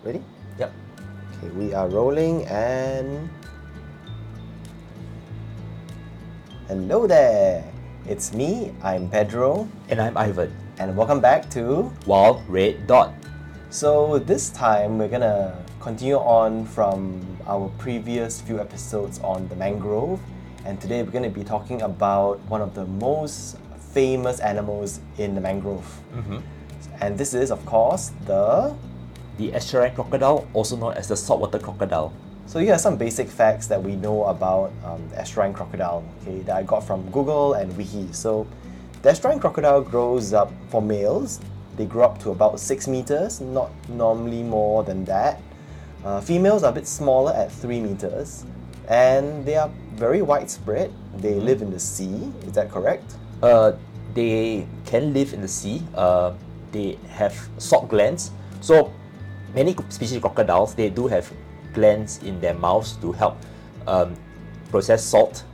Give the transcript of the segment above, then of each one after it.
Ready? Yep. Okay, we are rolling and. Hello there! It's me, I'm Pedro, And I'm Ivan. and welcome back to. Wild Red Dot. So, this time we're gonna continue on from our previous few episodes on the mangrove, and today we're gonna be talking about one of the most famous animals in the mangrove. Mm-hmm. And this is, of course, the The estuarine crocodile, also known as the saltwater crocodile. So here are some basic facts that we know about um, the estuarine crocodile, okay, that I got from Google and Wiki. So the estuarine crocodile grows up for males. They grow up to about six meters, not normally more than that. Uh, females are a bit smaller at three meters, and they are very widespread. They live in the sea. Is that correct? Uh, they can live in the sea. Uh, they have salt glands. So many species of crocodiles, they do have glands in their mouths to help um, process salt.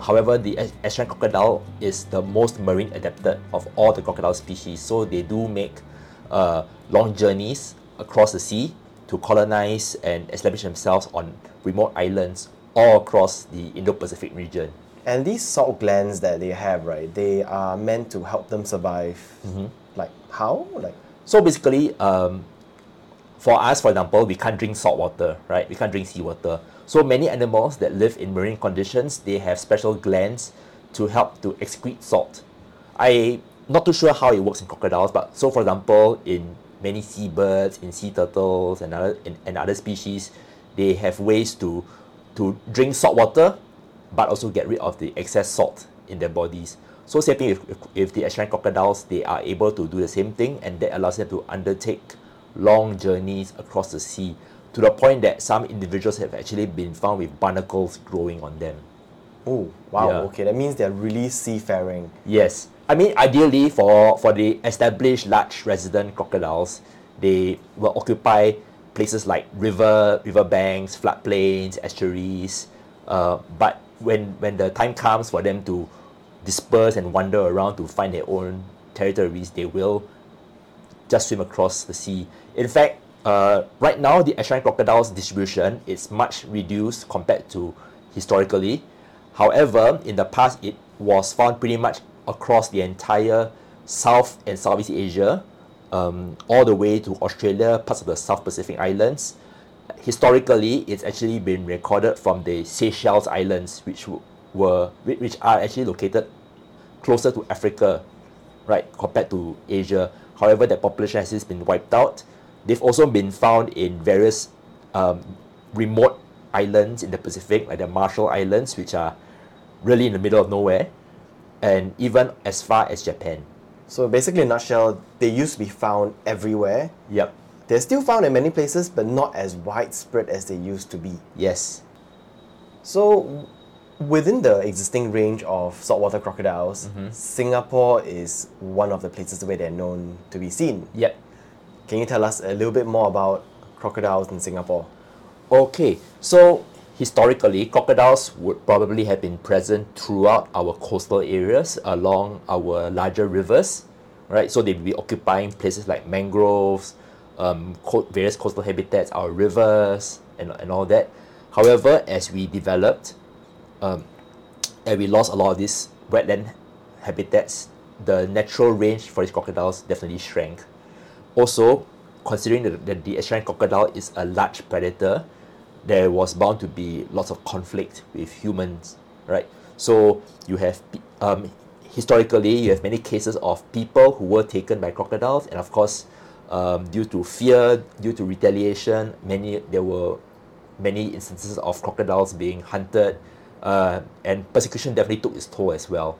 However, the estuarine crocodile is the most marine adapted of all the crocodile species. So they do make uh, long journeys across the sea to colonize and establish themselves on remote islands all across the Indo-Pacific region. And these salt glands that they have, right? They are meant to help them survive. Like how? Like So basically, um, for us, for example, we can't drink salt water, right? We can't drink seawater. So many animals that live in marine conditions, they have special glands to help to excrete salt. I not too sure how it works in crocodiles, but so for example, in many seabirds, in sea turtles, and other in, and other species, they have ways to to drink salt water, but also get rid of the excess salt in their bodies. So same thing if, if, if the estuarine crocodiles, they are able to do the same thing, and that allows them to undertake long journeys across the sea to the point that some individuals have actually been found with barnacles growing on them. Oh, wow. Yeah. Okay, that means they're really seafaring. Yes. I mean, ideally, for, for the established large resident crocodiles, they will occupy places like river, river banks, floodplains, estuaries. Uh, but when, when the time comes for them to disperse and wander around to find their own territories, they will just swim across the sea. In fact, uh, right now the estuarine crocodile's distribution is much reduced compared to historically. However, in the past it was found pretty much across the entire South and Southeast Asia, um, all the way to Australia, parts of the South Pacific Islands. Historically, it's actually been recorded from the Seychelles Islands, which were which are actually located closer to Africa, right, compared to Asia. However, that population has since been wiped out. They've also been found in various um, remote islands in the Pacific, like the Marshall Islands, which are really in the middle of nowhere, and even as far as Japan. So basically, in a nutshell, they used to be found everywhere. Yep. They're still found in many places, but not as widespread as they used to be. Yes. So, within the existing range of saltwater crocodiles, Singapore is one of the places where they're known to be seen. Yep. Can you tell us a little bit more about crocodiles in Singapore? Okay, so historically, crocodiles would probably have been present throughout our coastal areas along our larger rivers, right? So they'd be occupying places like mangroves, um, co- various coastal habitats, our rivers, and, and all that. However, as we developed, um, and we lost a lot of these wetland habitats, the natural range for these crocodiles definitely shrank. Also, considering that the, estuarine crocodile is a large predator, there was bound to be lots of conflict with humans, right? So you have um, historically you have many cases of people who were taken by crocodiles, and of course, um, due to fear, due to retaliation, many there were many instances of crocodiles being hunted, uh, and persecution definitely took its toll as well.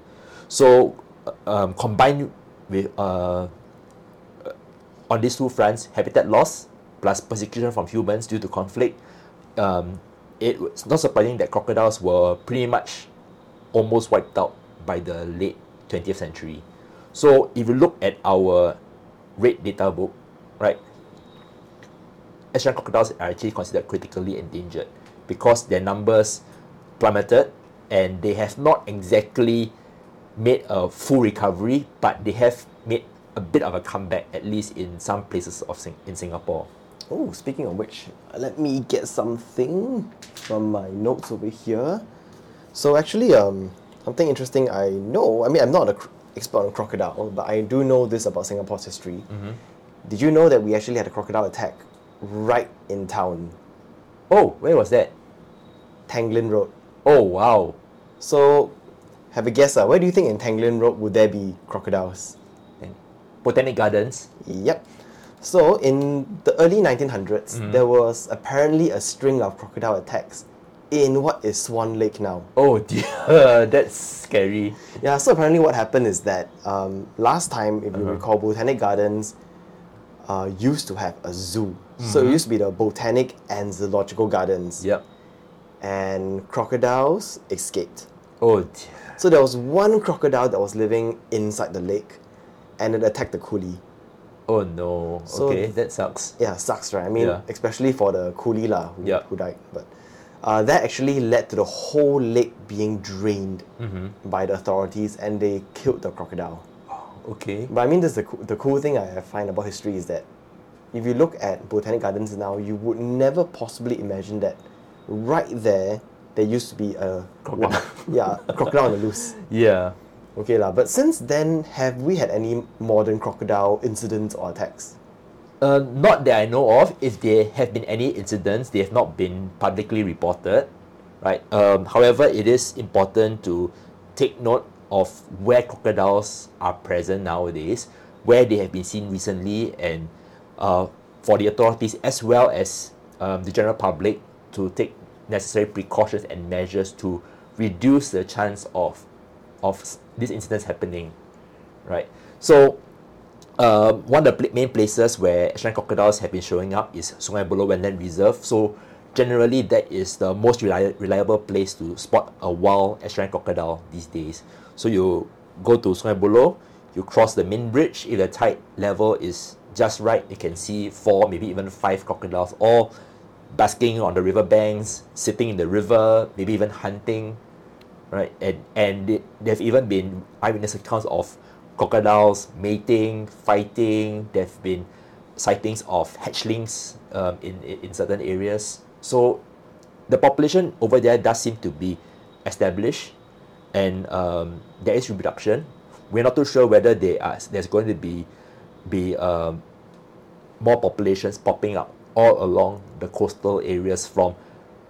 So, uh, um, combined with uh, on these two fronts, habitat loss plus persecution from humans due to conflict, um, it was not surprising that crocodiles were pretty much almost wiped out by the late 20th century. So if you look at our red data book, right, Asian crocodiles are actually considered critically endangered because their numbers plummeted and they have not exactly made a full recovery, but they have made a bit of a comeback, at least in some places of Sing- in Singapore. Oh, speaking of which, let me get something from my notes over here. So actually, um, something interesting I know. I mean, I'm not an expert on crocodile, but I do know this about Singapore's history. Did you know that we actually had a crocodile attack right in town, Oh, where was that? Tanglin Road? Oh, wow. So, have a guess. Uh, where do you think in Tanglin Road would there be crocodiles? Botanic Gardens. Yep. So, in the early 1900s, Mm-hmm. there was apparently a string of crocodile attacks in what is Swan Lake now. Oh dear, that's scary. Yeah, so apparently what happened is that um, last time, if Uh-huh. you recall, Botanic Gardens uh, used to have a zoo. So Mm-hmm. it used to be the Botanic and Zoological Gardens. Yep. And crocodiles escaped. Oh dear. So there was one crocodile that was living inside the lake and it attacked the coolie. Oh no. So- okay, that sucks. Yeah, sucks, right? I mean, Yeah. especially for the coolie lah, who, Yeah. who died. But uh, that actually led to the whole lake being drained Mm-hmm. by the authorities and they killed the crocodile. Okay. But I mean, this the, the cool thing I find about history is that if you look at Botanic Gardens now, you would never possibly imagine that right there, there used to be a Crocodile. yeah, crocodile on the loose. Yeah. Okay, lah. But since then, have we had any modern crocodile incidents or attacks? Uh, not that I know of. If there have been any incidents, they have not been publicly reported, right? Um, however, it is important to take note of where crocodiles are present nowadays, where they have been seen recently, and uh, for the authorities as well as um, the general public to take necessary precautions and measures to reduce the chance of of these incidents happening, right? So um, one of the main places where estuarine crocodiles have been showing up is Sungai Buloh Wetland Reserve. So generally, that is the most reli- reliable place to spot a wild estuarine crocodile these days. So you go to Sungai Buloh, you cross the main bridge. If the tide level is just right, you can see four, maybe even five crocodiles, all basking on the river banks, sitting in the river, maybe even hunting right? And and they, there've even been eyewitness accounts of crocodiles mating, fighting. There've been sightings of hatchlings um, in, in in certain areas. So the population over there does seem to be established, and um, there is reproduction. We're not too sure whether they are there's going to be be um, more populations popping up all along the coastal areas from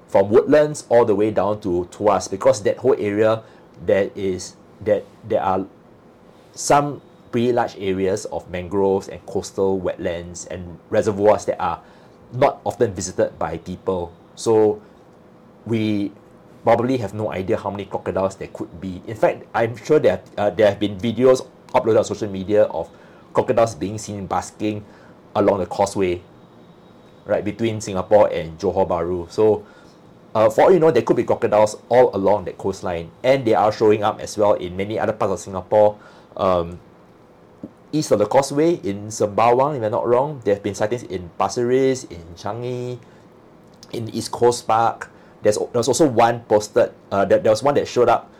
from woodlands all the way down to Tuas because that whole area there is that there are some pretty large areas of mangroves and coastal wetlands and reservoirs that are not often visited by people. So we probably have no idea how many crocodiles there could be. In fact, I'm sure there uh, there have been videos uploaded on social media of crocodiles being seen basking along the causeway, right between Singapore and Johor Bahru. So, uh, for all you know, there could be crocodiles all along that coastline, and they are showing up as well in many other parts of Singapore. Um, east of the causeway in Sembawang, if I'm not wrong, there have been sightings in Pasir Ris, in Changi, in East Coast Park. There's there was also one posted. Uh, there, there was one that showed up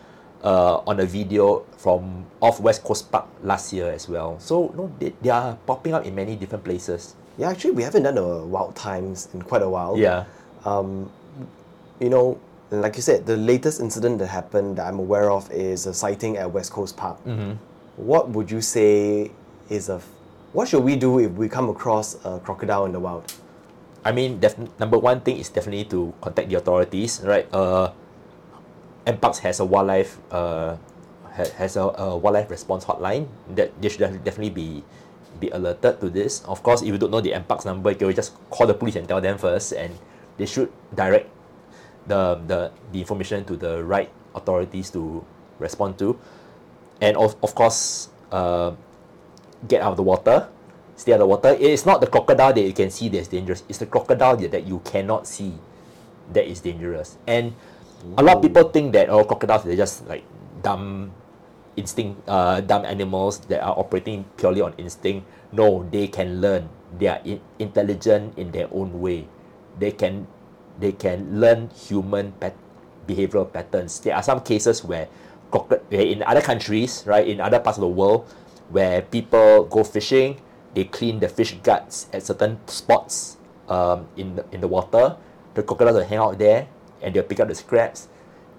uh, on a video from off West Coast Park last year as well. So no, they, they are popping up in many different places. Yeah, actually, we haven't done a wild times in quite a while. Yeah. Um, you know, like you said, the latest incident that happened that I'm aware of is a sighting at West Coast Park. Mm-hmm. What would you say is a? What should we do if we come across a crocodile in the wild? I mean, def- number one thing is definitely to contact the authorities, right? Uh, NParks has a wildlife uh, has a, a wildlife response hotline that they should definitely be be alerted to this. Of course, if you don't know the NParks number, you can just call the police and tell them first, and they should direct the the, the information to the right authorities to respond to, and of, of course, uh, get out of the water, stay out of the water. It is not the crocodile that you can see that's dangerous. It's the crocodile that, that you cannot see that is dangerous. And a lot of people think that oh crocodiles they're just like dumb instinct uh, dumb animals that are operating purely on instinct. No, they can learn. They are in- intelligent in their own way. They can they can learn human pat- behavioral patterns. There are some cases where in other countries, right, in other parts of the world, where people go fishing, they clean the fish guts at certain spots um, in the, in the water. The crocodiles will hang out there and they'll pick up the scraps,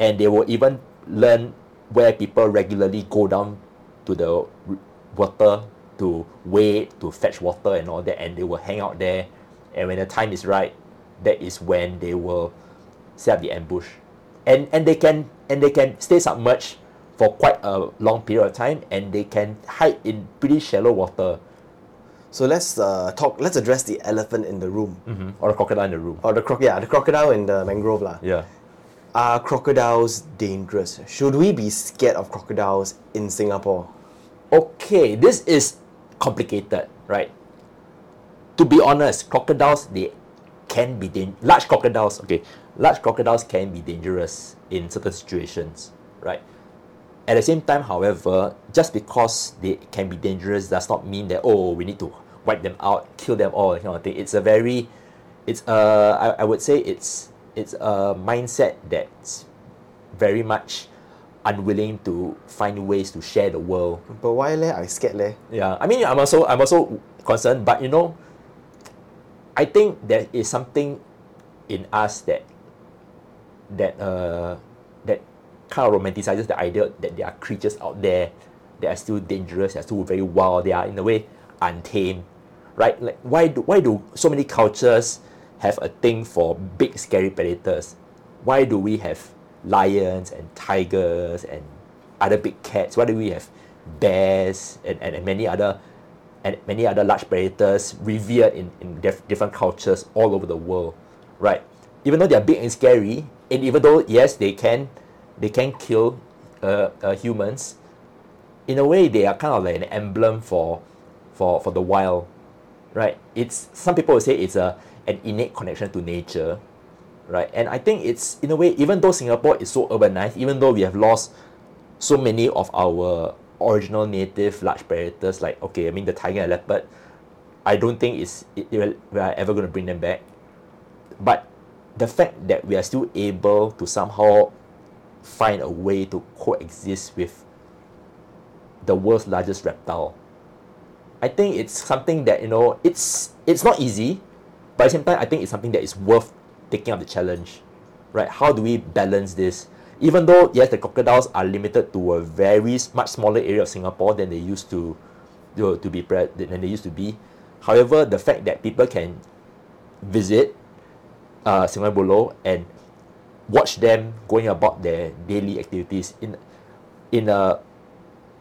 and they will even learn where people regularly go down to the water to wade, to fetch water and all that, and they will hang out there. And when the time is right, that is when they will set up the ambush. And and they can and they can stay submerged for quite a long period of time and they can hide in pretty shallow water. So let's uh, talk. Let's address the elephant in the room, Mm-hmm. Or the crocodile in the room. or the croc. Yeah, the crocodile in the mangrove lah. Yeah. Are crocodiles dangerous? Should we be scared of crocodiles in Singapore? Okay, this is complicated, right? To be honest, crocodiles they can be dan- large crocodiles. Okay, large crocodiles can be dangerous in certain situations, right? At the same time, however, just because they can be dangerous does not mean that oh we need to wipe them out, kill them all, that kind of thing. It's a very, it's uh I, I would say it's it's a mindset that's very much unwilling to find ways to share the world But why leh? I scared leh. yeah, I mean, I'm also I'm also concerned, but you know, I think there is something in us that that uh that kind of romanticizes the idea that there are creatures out there that are still dangerous, they are still very wild, they are in a way untamed, right? Like why do why do so many cultures have a thing for big scary predators? Why do we have lions and tigers and other big cats? Why do we have bears and, and, and many other and many other large predators revered in, in dif- different cultures all over the world, right? Even though they are big and scary, and even though yes they can they can kill uh, uh, humans, in a way they are kind of like an emblem for for for the wild, right? It's some people will say it's a an innate connection to nature, right? And I think it's in a way even though Singapore is so urbanized, even though we have lost so many of our original native large predators like okay I mean the tiger and leopard I don't think it's it, it we are ever going to bring them back but the fact that we are still able to somehow find a way to coexist with the world's largest reptile I think it's something that you know it's it's not easy but at the same time I think it's something that is worth taking up the challenge right? How do we balance this? Even though yes the crocodiles are limited to a very much smaller area of Singapore than they used to to, to be than they used to be. However the fact that people can visit uh, Sungai Buloh and watch them going about their daily activities in in a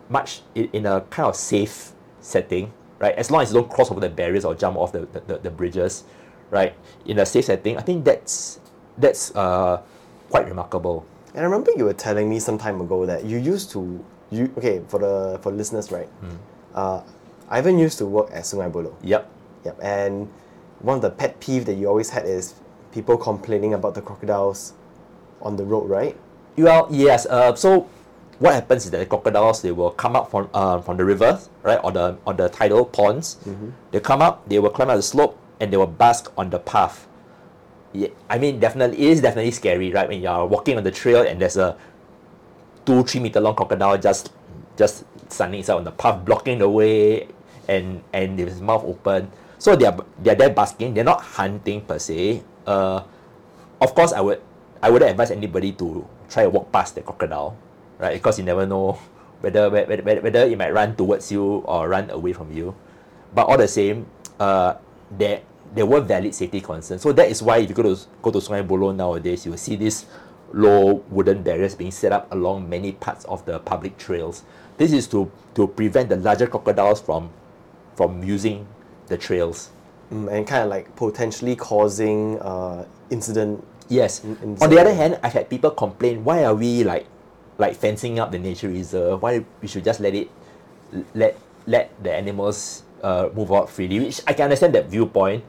much in, in a kind of safe setting, right? As long as you don't cross over the barriers or jump off the, the, the, bridges, right? In a safe setting, I think that's that's uh, quite remarkable. And I remember you were telling me some time ago that you used to you okay for the for listeners right. Uh, Ivan used to work at Sungai Buloh. Yep. Yep. And one of the pet peeve that you always had is people complaining about the crocodiles on the road, right? Well, yes. Uh, so what happens is that the crocodiles they will come up from uh, from the rivers, right, or the on the tidal ponds. They come up, they will climb up the slope, and they will bask on the path. Yeah, I mean, definitely, it is definitely scary, right? When you are walking on the trail and there's a two, three meter long crocodile just just standing inside on the path, blocking the way, and and with his mouth open. So they are they are there basking. They're not hunting per se. Uh, of course, I would I wouldn't advise anybody to try to walk past the crocodile, right? Because you never know whether whether, whether whether it might run towards you or run away from you. But all the same, uh, there there were valid safety concerns. So that is why if you go to go to Sungai Buloh nowadays, you will see these low wooden barriers being set up along many parts of the public trails. This is to to prevent the larger crocodiles from from using the trails. Mm, and kind of like potentially causing uh, incident. Yes. In- in On the other hand, I've had people complain, why are we like like fencing up the nature reserve? Why we should just let it let let the animals uh, move out freely? Which I can understand that viewpoint,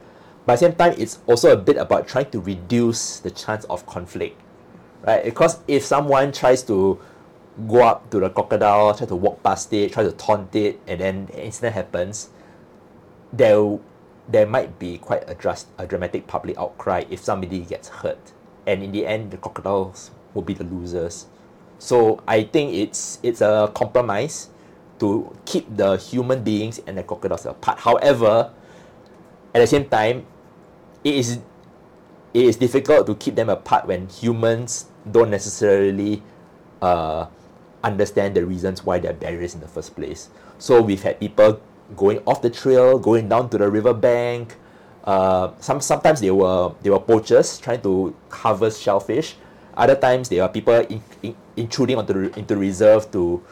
but at the same time, it's also a bit about trying to reduce the chance of conflict, right? Because if someone tries to go up to the crocodile, try to walk past it, try to taunt it, and then incident happens, there there might be quite a, dras- a dramatic public outcry if somebody gets hurt, and in the end, the crocodiles will be the losers. So I think it's it's a compromise to keep the human beings and the crocodiles apart. However, at the same time, it is it is difficult to keep them apart when humans don't necessarily uh, understand the reasons why there are barriers in the first place. So we've had people going off the trail, going down to the riverbank. Uh, some sometimes they were they were poachers trying to harvest shellfish. Other times there are people in, in, intruding onto the, into the reserve to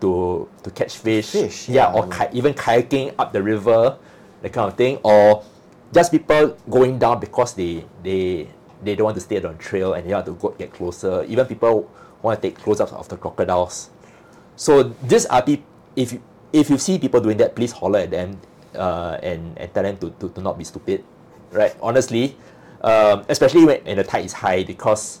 to to catch fish. Fish, yeah, yeah. or ki- even kayaking up the river, that kind of thing, or just people going down because they they they don't want to stay on trail and they want to go get closer. Even people want to take close-ups of the crocodiles. So these are people. If you, if you see people doing that, please holler at them uh, and and tell them to, to, to not be stupid, right? Honestly, um, especially when, when the tide is high because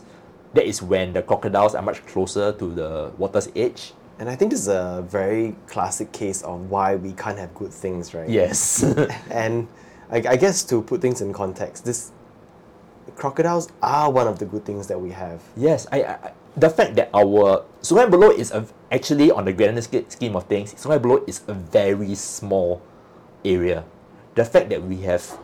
that is when the crocodiles are much closer to the water's edge. And I think this is a very classic case of why we can't have good things, right? Yes. And I, I guess to put things in context, this crocodiles are one of the good things that we have. Yes, I, I the fact that our Sungai Buloh is a, actually on the grander scheme of things, Sungai Buloh is a very small area. The fact that we have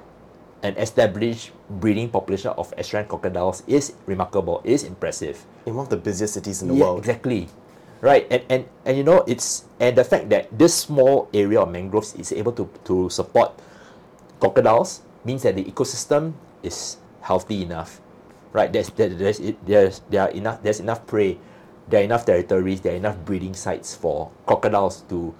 an established breeding population of estuarine crocodiles is remarkable. It is impressive. In one of the busiest cities in the yeah, world. exactly. Right, and, and and you know it's and the fact that this small area of mangroves is able to to support crocodiles means that the ecosystem is healthy enough, right? There's there, there's there's there are enough there's enough prey, there are enough territories, there are enough breeding sites for crocodiles to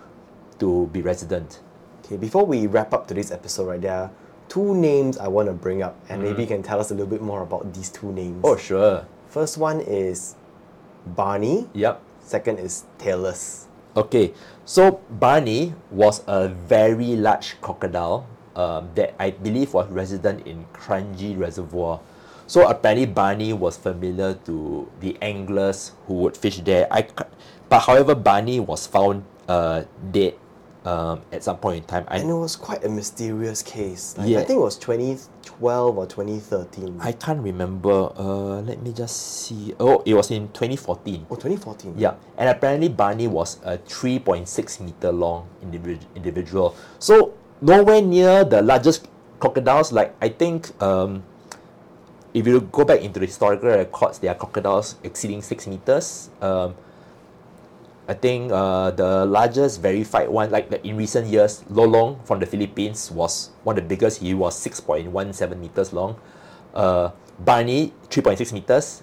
to be resident. Okay, before we wrap up today's episode, right, there are two names I want to bring up, and maybe you can tell us a little bit more about these two names. Mm-hmm. Oh sure, First one is Barney, yep. second is Tailless. Okay, so Barney was a very large crocodile um, that I believe was resident in Kranji Reservoir. So apparently Barney was familiar to the anglers who would fish there. I, but however, Barney was found uh, dead um, at some point in time. I, And it was quite a mysterious case. Like, Yeah. I think it was 2012 or 2013. I can't remember. Uh, let me just see. Oh, it was in 2014. oh, 2014. Yeah, and apparently Barney was a 3.6 meter long individ- individual. So nowhere near the largest crocodiles. Like I think, um, if you go back into the historical records, there are crocodiles exceeding six meters. Um, I think uh, the largest verified one, like in recent years, Lolong from the Philippines was one of the biggest. He was 6.17 meters long. Uh, Barney, 3.6 meters.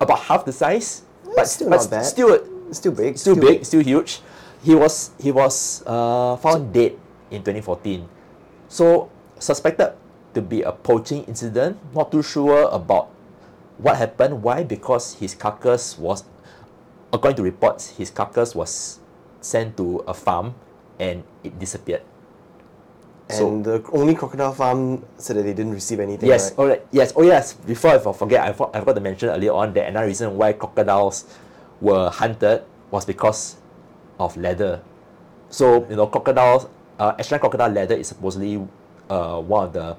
About half the size, but still but not bad. Still, Still big. still big, still huge. He was he was uh, found dead in 2014. So suspected to be a poaching incident. Not too sure about what happened. Why? Because his carcass was, according to reports, his carcass was sent to a farm and it disappeared. And the only crocodile farm said that they didn't receive anything. Yes, right? right. Yes, oh yes. Before I forget, I, for- I forgot to mention earlier on that another reason why crocodiles were hunted was because of leather. So you know, crocodiles, uh, crocodile leather is supposedly uh, one of the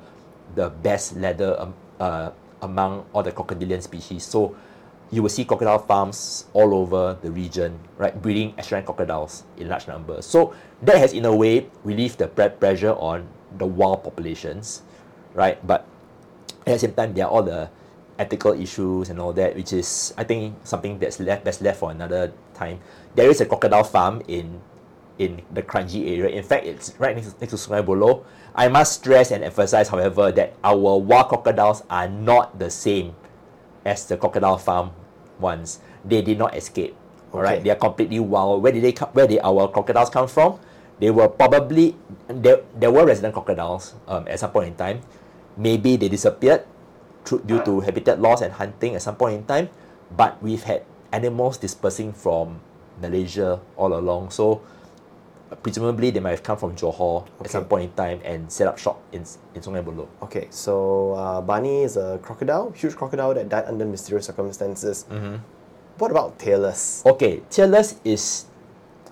the best leather um, uh, among all the crocodilian species. So you will see crocodile farms all over the region, right, breeding estuarine crocodiles in large numbers. So that has, in a way, relieved the pre- pressure on the wild populations, right? But at the same time, there are all the ethical issues and all that, which is, I think, something that's left best left for another time. There is a crocodile farm in in the Kranji area. In fact, it's right next to, next to Sungai. I must stress and emphasize, however, that our wild crocodiles are not the same as the crocodile farm ones. They did not escape. All right, Okay. they are completely wild. Where did they come? Where did our crocodiles come from? They were probably there. There were resident crocodiles um, at some point in time. Maybe they disappeared through, due to habitat loss and hunting at some point in time. But we've had animals dispersing from Malaysia all along. So presumably they might have come from Johor at some point in time and set up shop in in Sungai Buloh. Okay, so uh, Barney is a crocodile, huge crocodile that died under mysterious circumstances. Mm-hmm. What about Tailless? Okay, Tailless is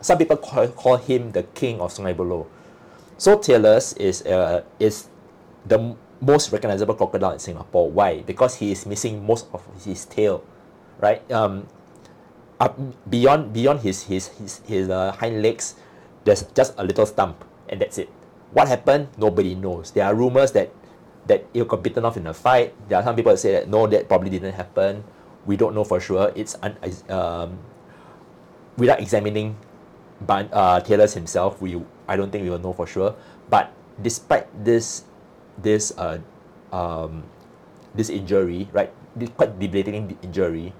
some people call, call him the king of Sungai Buloh. So Tailless is uh, is the most recognizable crocodile in Singapore. Why? Because he is missing most of his tail, right? Um, up beyond beyond his his his, his uh, hind legs, there's just a little stump, and that's it. What happened? Nobody knows. There are rumors that that it got bitten off in a fight. There are some people that say that no, that probably didn't happen. We don't know for sure. It's un, um, without examining Ban, uh, Tailless himself, we I don't think we will know for sure. But despite this this uh, um, this injury, right, this quite debilitating injury,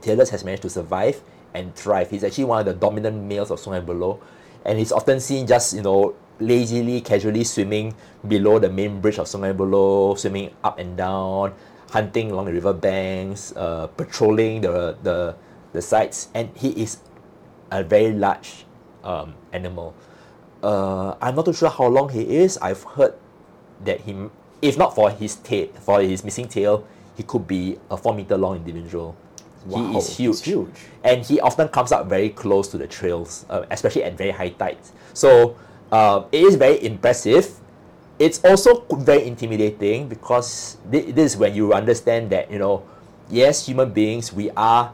Taylor has managed to survive and thrive. He's actually one of the dominant males of Sungai Buloh, and he's often seen just you know lazily, casually swimming below the main bridge of Sungai Buloh, swimming up and down, hunting along the river banks, uh, patrolling the, the, the sites, and he is a very large um, animal. Uh, I'm not too sure how long he is. I've heard that he, if not for his tail, for his missing tail, he could be a four meter long individual. Wow, he is huge. huge. and he often comes up very close to the trails, uh, especially at very high tides. So um, it is very impressive. It's also very intimidating because thi- this is when you understand that you know, yes, human beings we are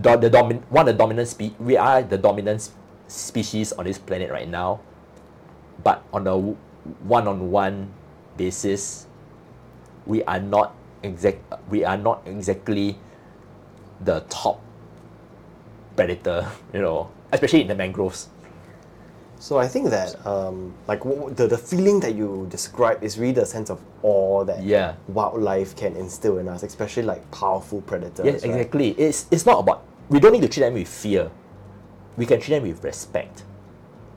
do- the domin- one of the dominant spe- we are the dominant species on this planet right now, but on a w- one-on-one basis, we are not exact we are not exactly the top predator, you know, especially in the mangroves. So I think that um, like w- the, the feeling that you describe is really the sense of awe that Yeah. wildlife can instill in us, especially like powerful predators. Yes, right? exactly. It's it's not about we don't need to treat them with fear. We can treat them with respect,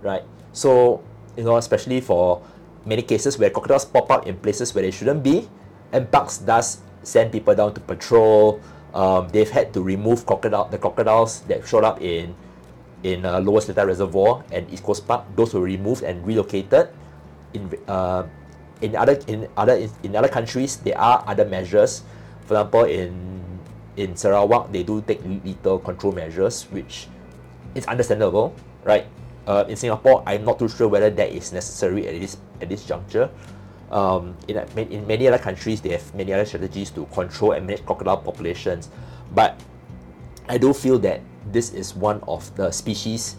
right? So you know, especially for many cases where crocodiles pop up in places where they shouldn't be, and NParks does send people down to patrol. Um, they've had to remove crocodile the crocodiles that showed up in in uh, Lower Seletar Reservoir and East Coast Park. Those were removed and relocated. In uh, in other in other in other countries, there are other measures. For example, in in Sarawak, they do take lethal control measures, which is understandable, right? Uh, in Singapore, I'm not too sure whether that is necessary at this at this juncture. Um, in, in many other countries, they have many other strategies to control and manage crocodile populations, but I do feel that this is one of the species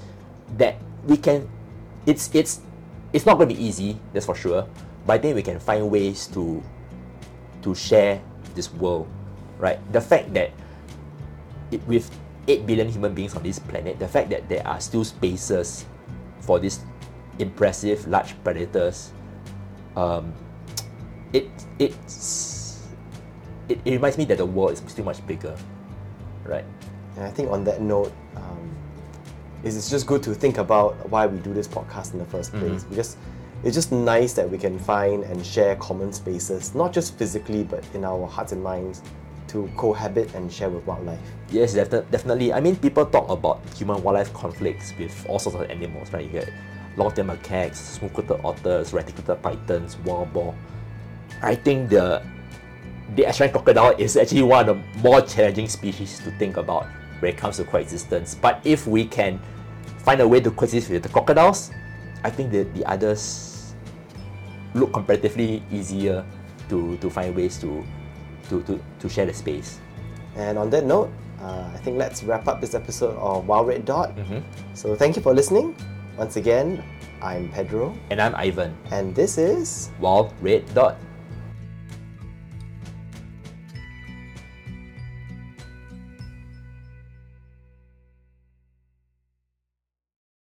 that we can. It's it's it's not going to be easy, that's for sure. But I think we can find ways to to share this world, right? The fact that it, with eight billion human beings on this planet, the fact that there are still spaces for these impressive large predators, um, it it's it, it reminds me that the world is still much bigger, right? And I think on that note, um, it's it's just good to think about why we do this podcast in the first Mm-hmm. place because it's just nice that we can find and share common spaces, not just physically but in our hearts and minds, to cohabit and share with wildlife. Yes, defi- definitely. I mean, people talk about human wildlife conflicts with all sorts of animals, right? You get long-tailed macaques, smooth-coated otters, reticulated pythons, wild boar. I think the the estuarine crocodile is actually one of the more challenging species to think about when it comes to coexistence. But if we can find a way to coexist with the crocodiles, I think that the others look comparatively easier to, to find ways to, to, to, to share the space. And on that note, uh, I think let's wrap up this episode of Wild Red Dot. Mm-hmm. So thank you for listening. Once again, I'm Pedro, And I'm Ivan. and this is Wild Red Dot.